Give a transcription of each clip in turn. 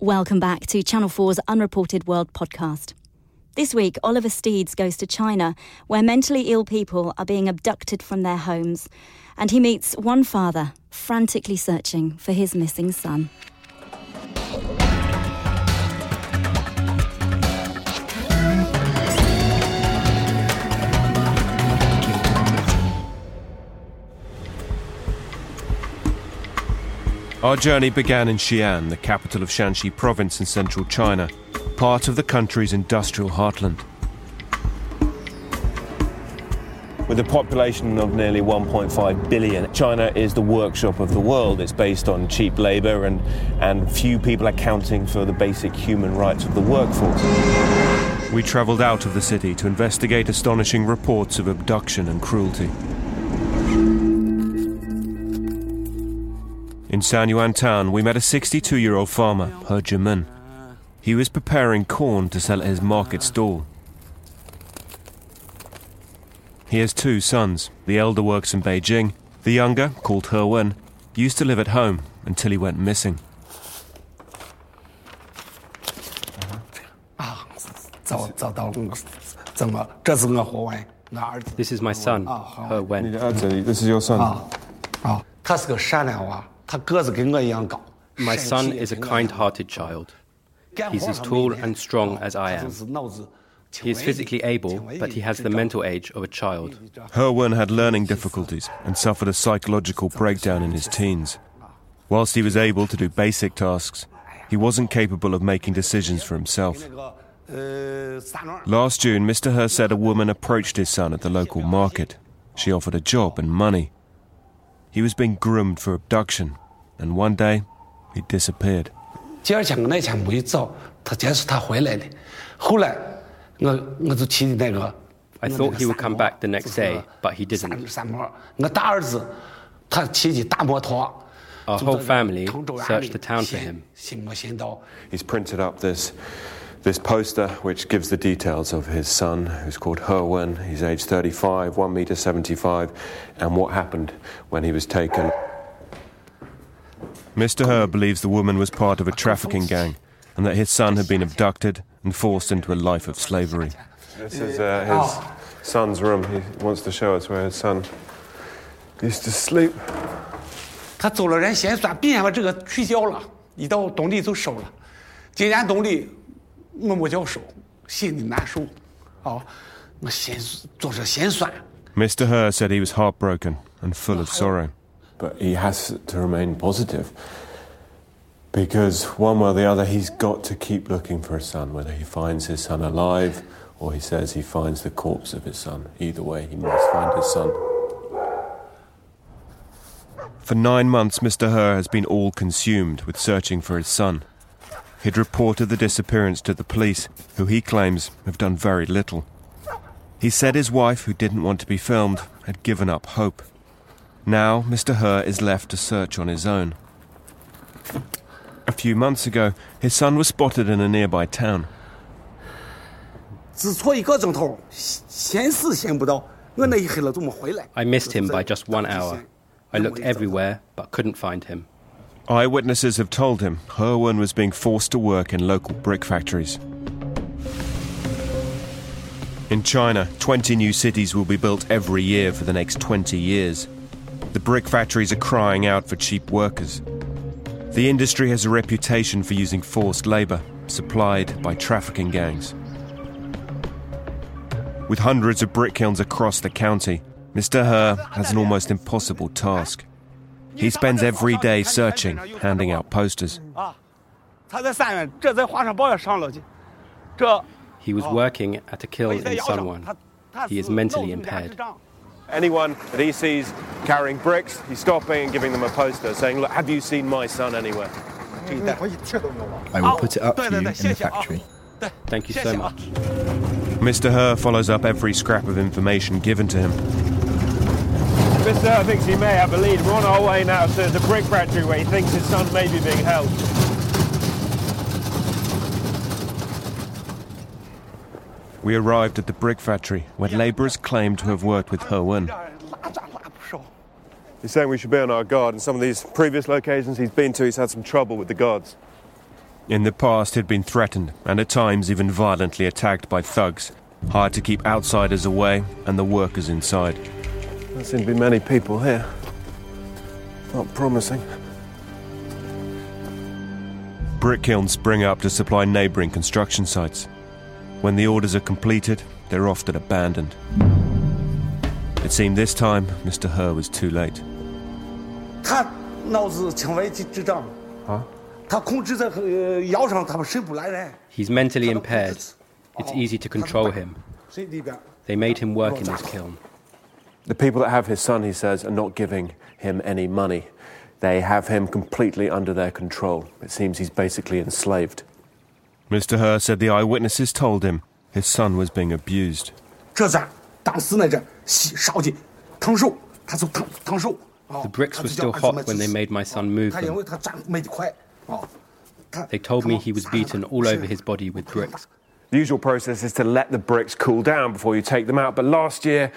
Welcome back to Channel 4's Unreported World podcast. This week, Oliver Steeds goes to China, where mentally ill people are being abducted from their homes, and he meets one father frantically searching for his missing son. Our journey began in Xi'an, the capital of Shaanxi province in central China, part of the country's industrial heartland. With a population of nearly 1.5 billion, China is the workshop of the world. It's based on cheap labor, and, and few people accounting for the basic human rights of the workforce. We traveled out of the city to investigate astonishing reports of abduction and cruelty. In Sanyuan town, we met a 62 year old farmer, He Zhimen. He was preparing corn to sell at his market stall. He has two sons. The elder works in Beijing. The younger, called He Wen, used to live at home until he went missing. Ah, this is my son, He Wen. This is your son. Ah, My son is a kind hearted child. He's as tall and strong as I am. He is physically able, but he has the mental age of a child. He had learning difficulties and suffered a psychological breakdown in his teens. Whilst he was able to do basic tasks, he wasn't capable of making decisions for himself. Last June, Mr. He said a woman approached his son at the local market. She offered a job and money. He was being groomed for abduction, and one day he disappeared. I thought he would come back the next day, but he didn't. Our whole family searched the town for him. He's printed up this this poster, which gives the details of his son, who's called He Wen. He's aged 35, 1 meter 75, and what happened when he was taken. Mr. He believes the woman was part of a trafficking gang and that his son had been abducted and forced into a life of slavery. This is uh, his son's room. He wants to show us where his son used to sleep. 里 Mr. He said he was heartbroken and full of sorrow. But he has to remain positive. Because one way or the other, he's got to keep looking for his son, whether he finds his son alive or he says he finds the corpse of his son. Either way, he must find his son. For nine months, Mr. He has been all consumed with searching for his son. He'd reported the disappearance to the police, who he claims have done very little. He said his wife, who didn't want to be filmed, had given up hope. Now, Mr. He is left to search on his own. A few months ago, his son was spotted in a nearby town. I missed him by just one hour. I looked everywhere, but couldn't find him. Eyewitnesses have told him He Wen was being forced to work in local brick factories. In China, 20 new cities will be built every year for the next 20 years. The brick factories are crying out for cheap workers. The industry has a reputation for using forced labour, supplied by trafficking gangs. With hundreds of brick kilns across the county, Mr. He has an almost impossible task. He spends every day searching, handing out posters. He was working at a kiln in Sanwan. He is mentally impaired. Anyone that he sees carrying bricks, he's stopping and giving them a poster saying, Look, have you seen my son anywhere? I will put it up for you in the factory. Thank you so much. Mr. He follows up every scrap of information given to him. Mr. thinks he may have a lead. We're on our way now to the brick factory where he thinks his son may be being held. We arrived at the brick factory where labourers claim to have worked with He Wen. He's saying we should be on our guard. In some of these previous locations he's been to, he's had some trouble with the guards. In the past, he'd been threatened and at times even violently attacked by thugs, hired to keep outsiders away and the workers inside. There seem to be many people here. Not promising. Brick kilns spring up to supply neighbouring construction sites. When the orders are completed, they're often abandoned. It seemed this time Mr. He was too late. He's mentally impaired. It's easy to control him. They made him work in this kiln. The people that have his son, he says, are not giving him any money. They have him completely under their control. It seems he's basically enslaved. Mr. He said the eyewitnesses told him his son was being abused. The bricks were still hot when they made my son move them. They told me he was beaten all over his body with bricks. The usual process is to let the bricks cool down before you take them out, but last year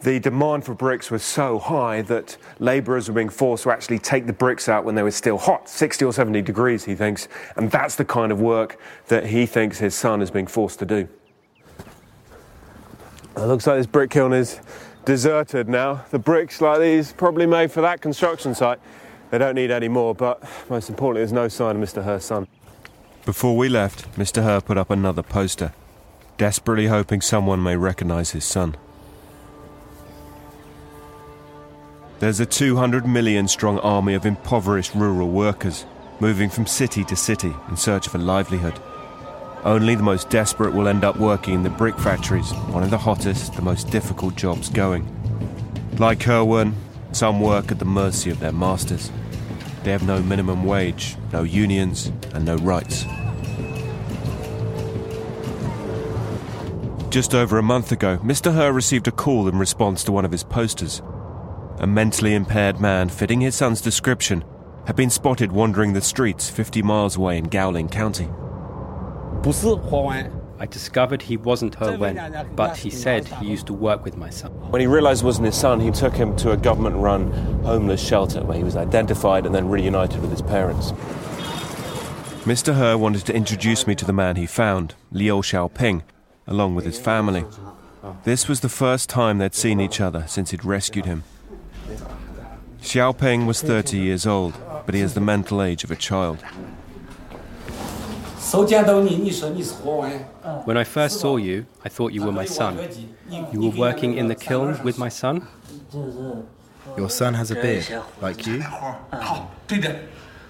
the demand for bricks was so high that labourers were being forced to actually take the bricks out when they were still hot, 60 or 70 degrees, he thinks. And that's the kind of work that he thinks his son is being forced to do. It looks like this brick kiln is deserted now. The bricks like these, probably made for that construction site, they don't need any more, but most importantly, there's no sign of Mr. He's son. Before we left, Mr. He put up another poster, desperately hoping someone may recognise his son. There's a 200 million strong army of impoverished rural workers moving from city to city in search of a livelihood. Only the most desperate will end up working in the brick factories, one of the hottest, the most difficult jobs going. Like He Wen, some work at the mercy of their masters. They have no minimum wage, no unions, and no rights. Just over a month ago, Mr. He received a call in response to one of his posters a mentally impaired man fitting his son's description, had been spotted wandering the streets 50 miles away in Gaoling County. I discovered he wasn't He Wen, but he said he used to work with my son. When he realized it wasn't his son, he took him to a government run homeless shelter where he was identified and then reunited with his parents. Mr. He wanted to introduce me to the man he found, Liu Xiaoping, along with his family. This was the first time they'd seen each other since he'd rescued him. Xiaoping was 30 years old, but he has the mental age of a child. When I first saw you, I thought you were my son. You were working in the kiln with my son? Your son has a beard, like you?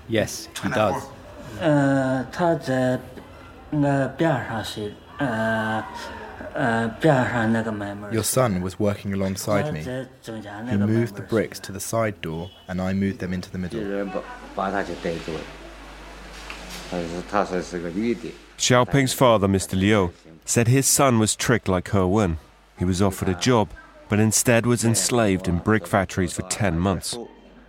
Yes, he does. Uh, Your son was working alongside me. He moved the bricks to the side door, and I moved them into the middle. Xiaoping's father, Mr. Liu, said his son was tricked like He Wen. He was offered a job, but instead was enslaved in brick factories for 10 months.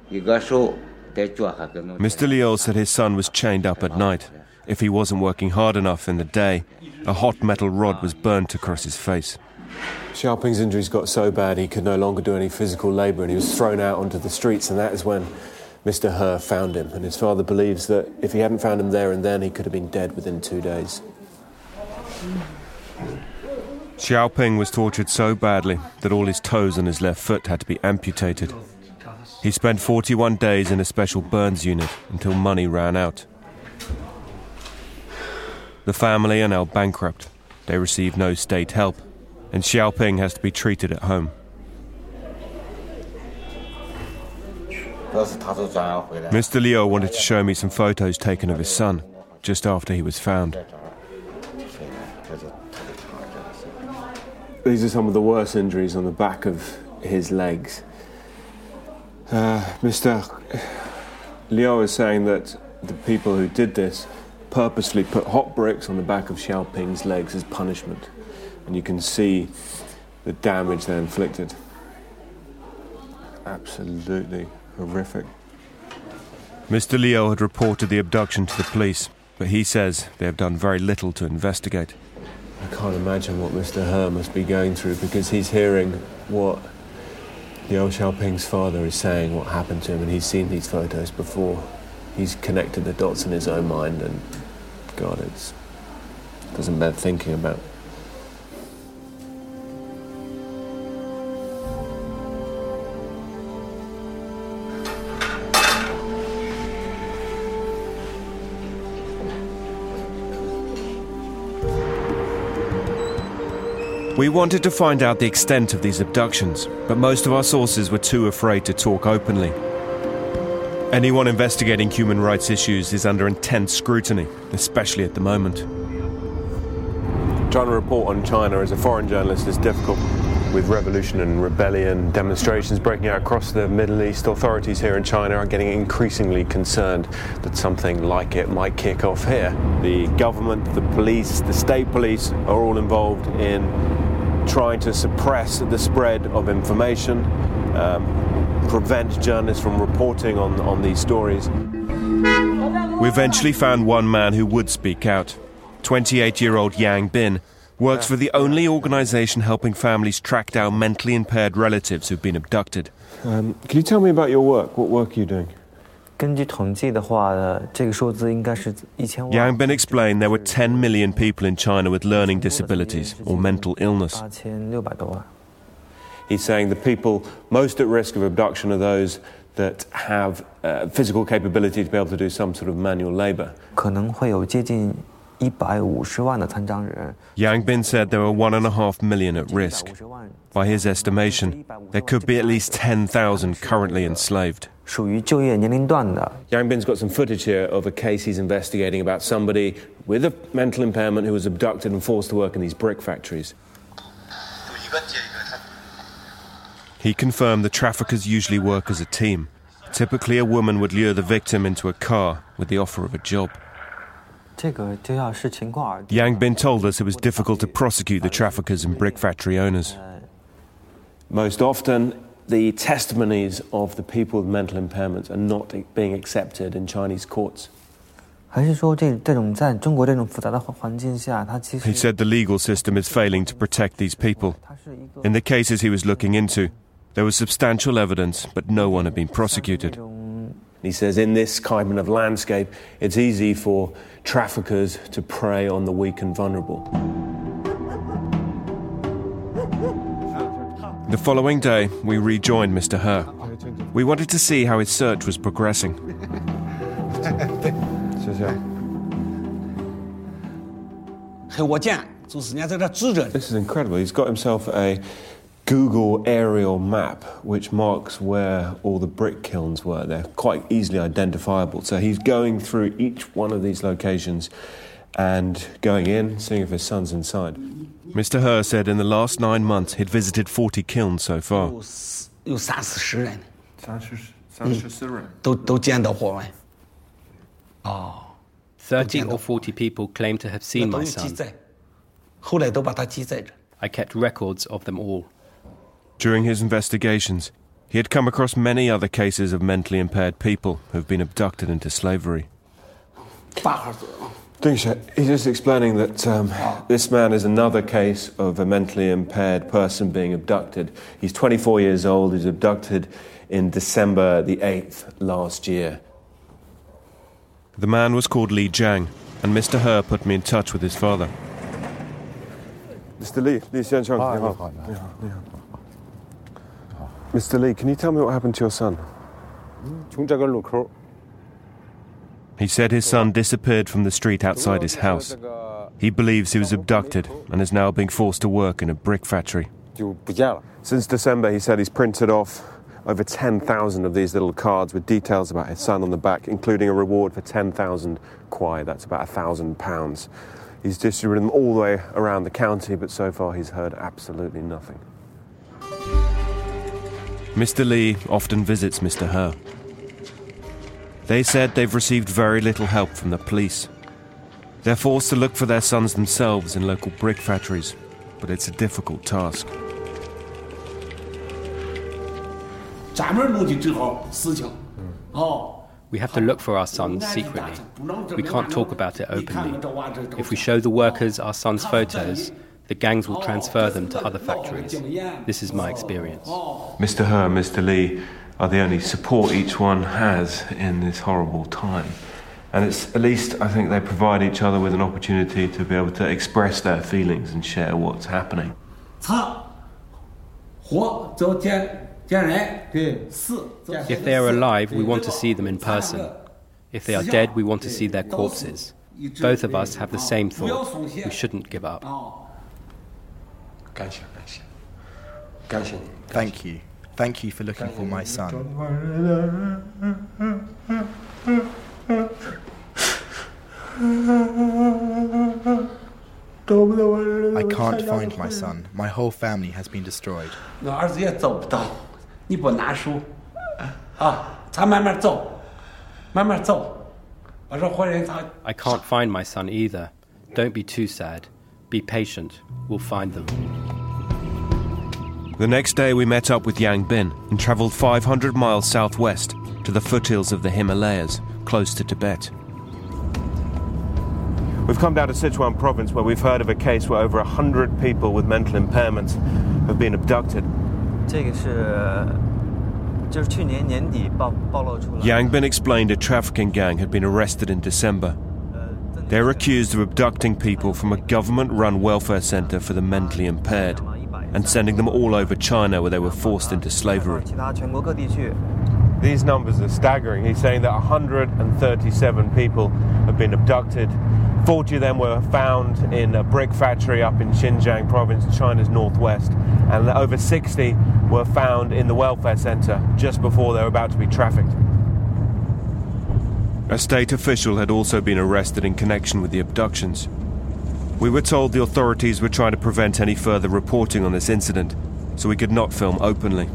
Mr. Liu said his son was chained up at night. If he wasn't working hard enough in the day, a hot metal rod was burnt across his face. Xiaoping's injuries got so bad he could no longer do any physical labour and he was thrown out onto the streets, and that is when Mr. He found him. And his father believes that if he hadn't found him there and then, he could have been dead within two days. Xiaoping was tortured so badly that all his toes and his left foot had to be amputated. He spent 41 days in a special burns unit until money ran out. The family are now bankrupt. They receive no state help, and Xiaoping has to be treated at home. Mr. Liu wanted to show me some photos taken of his son just after he was found. These are some of the worst injuries on the back of his legs. Uh, Mr. Liu is saying that the people who did this purposely put hot bricks on the back of Xiaoping's legs as punishment. And you can see the damage they inflicted. Absolutely horrific. Mr. Liu had reported the abduction to the police, but he says they have done very little to investigate. I can't imagine what Mr. He must be going through because he's hearing what Liu Xiaoping's father is saying, what happened to him, and he's seen these photos before. He's connected the dots in his own mind and God, it doesn't bear thinking about. We wanted to find out the extent of these abductions, but most of our sources were too afraid to talk openly. Anyone investigating human rights issues is under intense scrutiny, especially at the moment. Trying to report on China as a foreign journalist is difficult. With revolution and rebellion, demonstrations breaking out across the Middle East, authorities here in China are getting increasingly concerned that something like it might kick off here. The government, the police, the state police are all involved in trying to suppress the spread of information, um, prevent journalists from reporting on, on these stories. We eventually found one man who would speak out 28 year old Yang Bin. Works for the only organization helping families track down mentally impaired relatives who've been abducted. Um, can you tell me about your work? What work are you doing? 根据统计的话，这个数字应该是一千万。Yang Bin explained there were 10 million people in China with learning disabilities or mental illness. 八千六百多万。 He's saying the people most at risk of abduction are those that have uh, physical capability to be able to do some sort of manual labor. Yang Bin said there were one and a half million at risk. By his estimation, there could be at least 10,000 currently enslaved. Yang Bin's got some footage here of a case he's investigating about somebody with a mental impairment who was abducted and forced to work in these brick factories. He confirmed the traffickers usually work as a team. Typically, a woman would lure the victim into a car with the offer of a job. Yang Bin told us it was difficult to prosecute the traffickers and brick factory owners. Most often, the testimonies of the people with mental impairments are not being accepted in Chinese courts. He said the legal system is failing to protect these people. In the cases he was looking into, there was substantial evidence, but no one had been prosecuted. He says, in this kind of landscape, it's easy for traffickers to prey on the weak and vulnerable. The following day, we rejoined Mr. He. We wanted to see how his search was progressing. this is incredible. He's got himself a Google aerial map, which marks where all the brick kilns were. They're quite easily identifiable. So he's going through each one of these locations and going in, seeing if his son's inside. Mr. He said in the last nine months he'd visited 40 kilns so far. Thirty or forty people claim to have seen my son. I kept records of them all. During his investigations, he had come across many other cases of mentally impaired people who've been abducted into slavery. Dingsha, he's just explaining that um, this man is another case of a mentally impaired person being abducted. He's 24 years old, he was abducted in December the 8th last year. The man was called Li Jiang, and Mr. He put me in touch with his father. Mr. Li, Li Jiang. Mr. Lee, can you tell me what happened to your son? He said his son disappeared from the street outside his house. He believes he was abducted and is now being forced to work in a brick factory. Since December, he said he's printed off over 10,000 of these little cards with details about his son on the back, including a reward for 10,000 kuai, that's about £1,000. He's distributed them all the way around the county, but so far he's heard absolutely nothing. Mr. Lee often visits Mr. He. They said they've received very little help from the police. They're forced to look for their sons themselves in local brick factories, but it's a difficult task. 专门弄的这号事情，哦。 We have to look for our sons secretly. We can't talk about it openly. If we show the workers our sons' photos, the gangs will transfer them to other factories. This is my experience. Mr. He and Mr. Lee are the only support each one has in this horrible time. And it's at least, I think, they provide each other with an opportunity to be able to express their feelings and share what's happening. If they are alive, we want to see them in person. If they are dead, we want to see their corpses. Both of us have the same thought. We shouldn't give up. Thank you. Thank you for looking for my son. I can't find my son. My whole family has been destroyed. I can't find my son either. Don't be too sad. Be patient. We'll find them. The next day, we met up with Yang Bin and travelled 500 miles southwest to the foothills of the Himalayas, close to Tibet. We've come down to Sichuan province where we've heard of a case where over 100 people with mental impairments have been abducted. Uh, Yang Bin explained a trafficking gang had been arrested in December. They're accused of abducting people from a government run welfare center for the mentally impaired and sending them all over China where they were forced into slavery. These numbers are staggering. He's saying that 137 people have been abducted. 40 of them were found in a brick factory up in Xinjiang province, China's northwest, and over 60 were found in the welfare center just before they were about to be trafficked. A state official had also been arrested in connection with the abductions. We were told the authorities were trying to prevent any further reporting on this incident, so we could not film openly.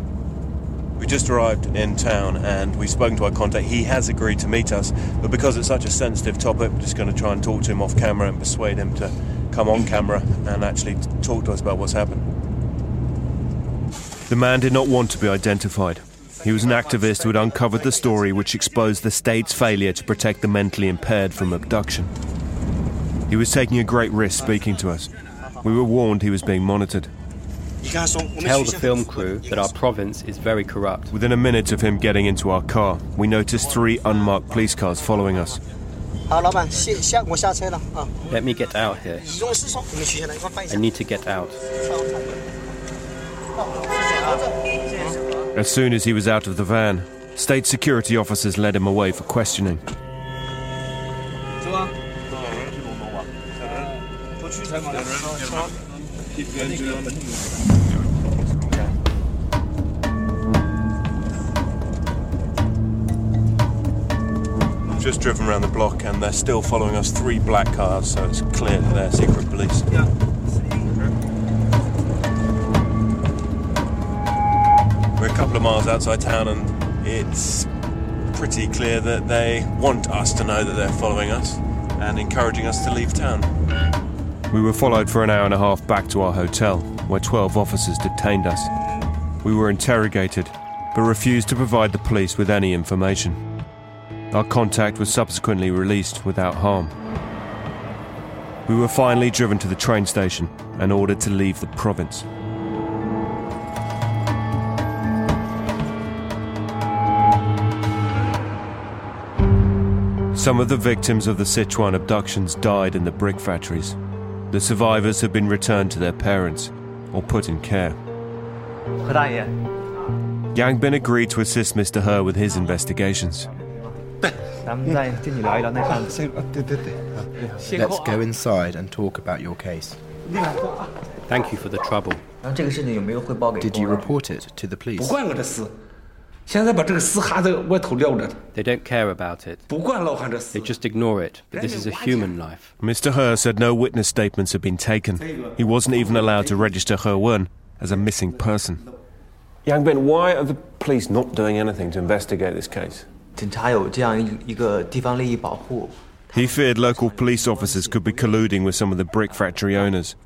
We just arrived in town and we've spoken to our contact. He has agreed to meet us, but because it's such a sensitive topic, we're just going to try and talk to him off camera and persuade him to come on camera and actually talk to us about what's happened. The man did not want to be identified. He was an activist who had uncovered the story which exposed the state's failure to protect the mentally impaired from abduction. He was taking a great risk speaking to us. We were warned he was being monitored. Tell the film crew that our province is very corrupt. Within a minute of him getting into our car, we noticed three unmarked police cars following us. Let me get out here. I need to get out. As soon as he was out of the van, state security officers led him away for questioning. just driven around the block and they're still following us three black cars, so it's clear that they're secret police. Yeah. A couple of miles outside town and it's pretty clear that they want us to know that they're following us and encouraging us to leave town. We were followed for an hour and a half back to our hotel, where 12 officers detained us. We were interrogated, but refused to provide the police with any information. Our contact was subsequently released without harm. We were finally driven to the train station and ordered to leave the province. Some of the victims of the Sichuan abductions died in the brick factories. The survivors have been returned to their parents or put in care. Yang Bin agreed to assist Mr. He with his investigations. Let's go inside and talk about your case. Thank you for the trouble. Did you report it to the police? They don't care about it. They just ignore it. But this is a human life. Mr. He said no witness statements had been taken. He wasn't even allowed to register He Wen as a missing person. Yang Bin, why are the police not doing anything to investigate this case? He feared local police officers could be colluding with some of the brick factory owners.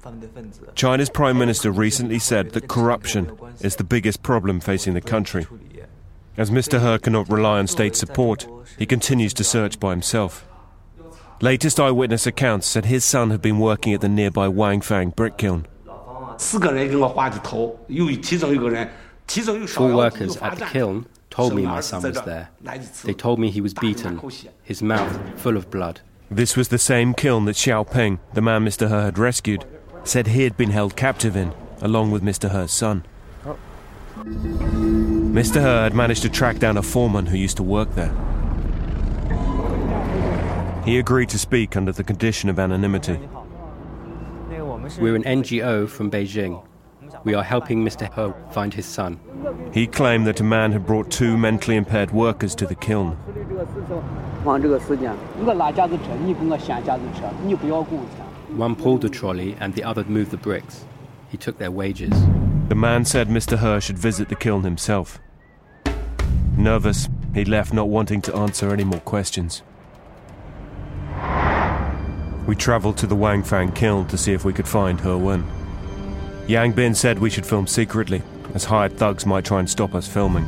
China's Prime Minister recently said that corruption is the biggest problem facing the country. As Mr. He cannot rely on state support, he continues to search by himself. Latest eyewitness accounts said his son had been working at the nearby Wangfang brick kiln. Four workers at the kiln told me my son was there. They told me he was beaten, his mouth full of blood. This was the same kiln that Xiaoping, the man Mr. He had rescued, said he had been held captive in, along with Mr. He's son. Mr. He had managed to track down a foreman who used to work there. He agreed to speak under the condition of anonymity. We're an NGO from Beijing. We are helping Mr. He find his son. He claimed that a man had brought two mentally impaired workers to the kiln. One pulled the trolley and the other moved the bricks. He took their wages. The man said Mr. He should visit the kiln himself. Nervous, he left not wanting to answer any more questions. We travelled to the Wangfang kiln to see if we could find He Wen. Yang Bin said we should film secretly, as hired thugs might try and stop us filming.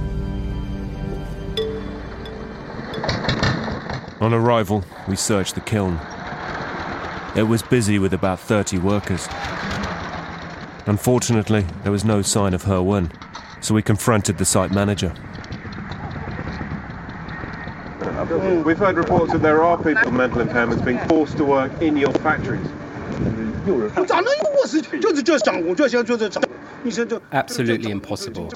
On arrival, we searched the kiln. It was busy with about 30 workers. Unfortunately, there was no sign of He Wen, so we confronted the site manager. We've heard reports that there are people with mental impairments being forced to work in your factories. Absolutely impossible.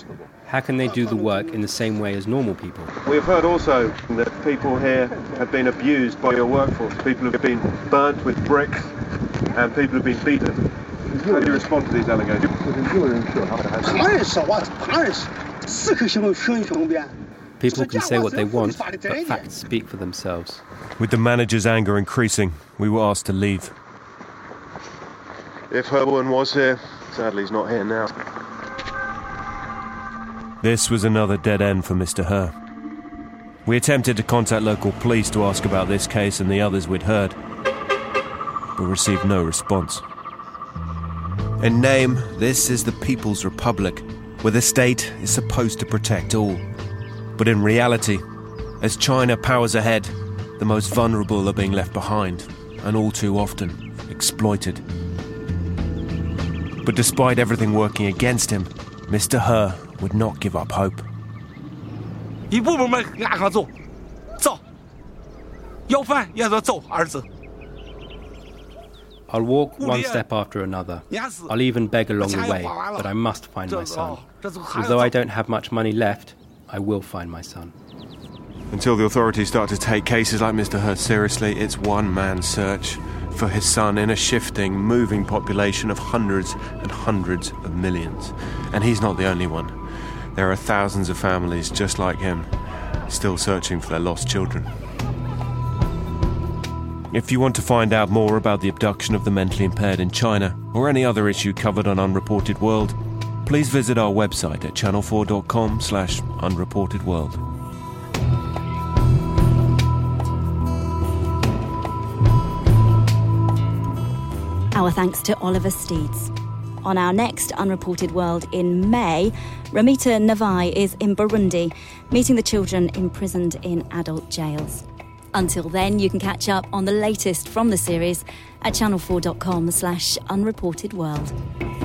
How can they do the work in the same way as normal people? We've heard also that people here have been abused by your workforce. People have been burnt with bricks and people have been beaten. How do you respond to these allegations? People can say what they want, but facts speak for themselves. With the manager's anger increasing, we were asked to leave. If He Wen was here, sadly he's not here now. This was another dead end for Mr. He. We attempted to contact local police to ask about this case and the others we'd heard, but received no response. In name, this is the People's Republic, where the state is supposed to protect all. But in reality, as China powers ahead, the most vulnerable are being left behind, and all too often exploited. But despite everything working against him, Mr. He would not give up hope. 一步步们俺上走，走，要饭也得走，儿子。 I'll walk one step after another. I'll even beg along the way, but I must find my son. Although I don't have much money left, I will find my son. Until the authorities start to take cases like Mr. Hurd seriously, it's one man's search for his son in a shifting, moving population of hundreds and hundreds of millions. And he's not the only one. There are thousands of families just like him, still searching for their lost children. If you want to find out more about the abduction of the mentally impaired in China, or any other issue covered on Unreported World, please visit our website at channel4.com slash unreportedworld. Our thanks to Oliver Steeds. On our next Unreported World in May, Ramita Navai is in Burundi, meeting the children imprisoned in adult jails. Until then, you can catch up on the latest from the series at channel4.com slash unreportedworld.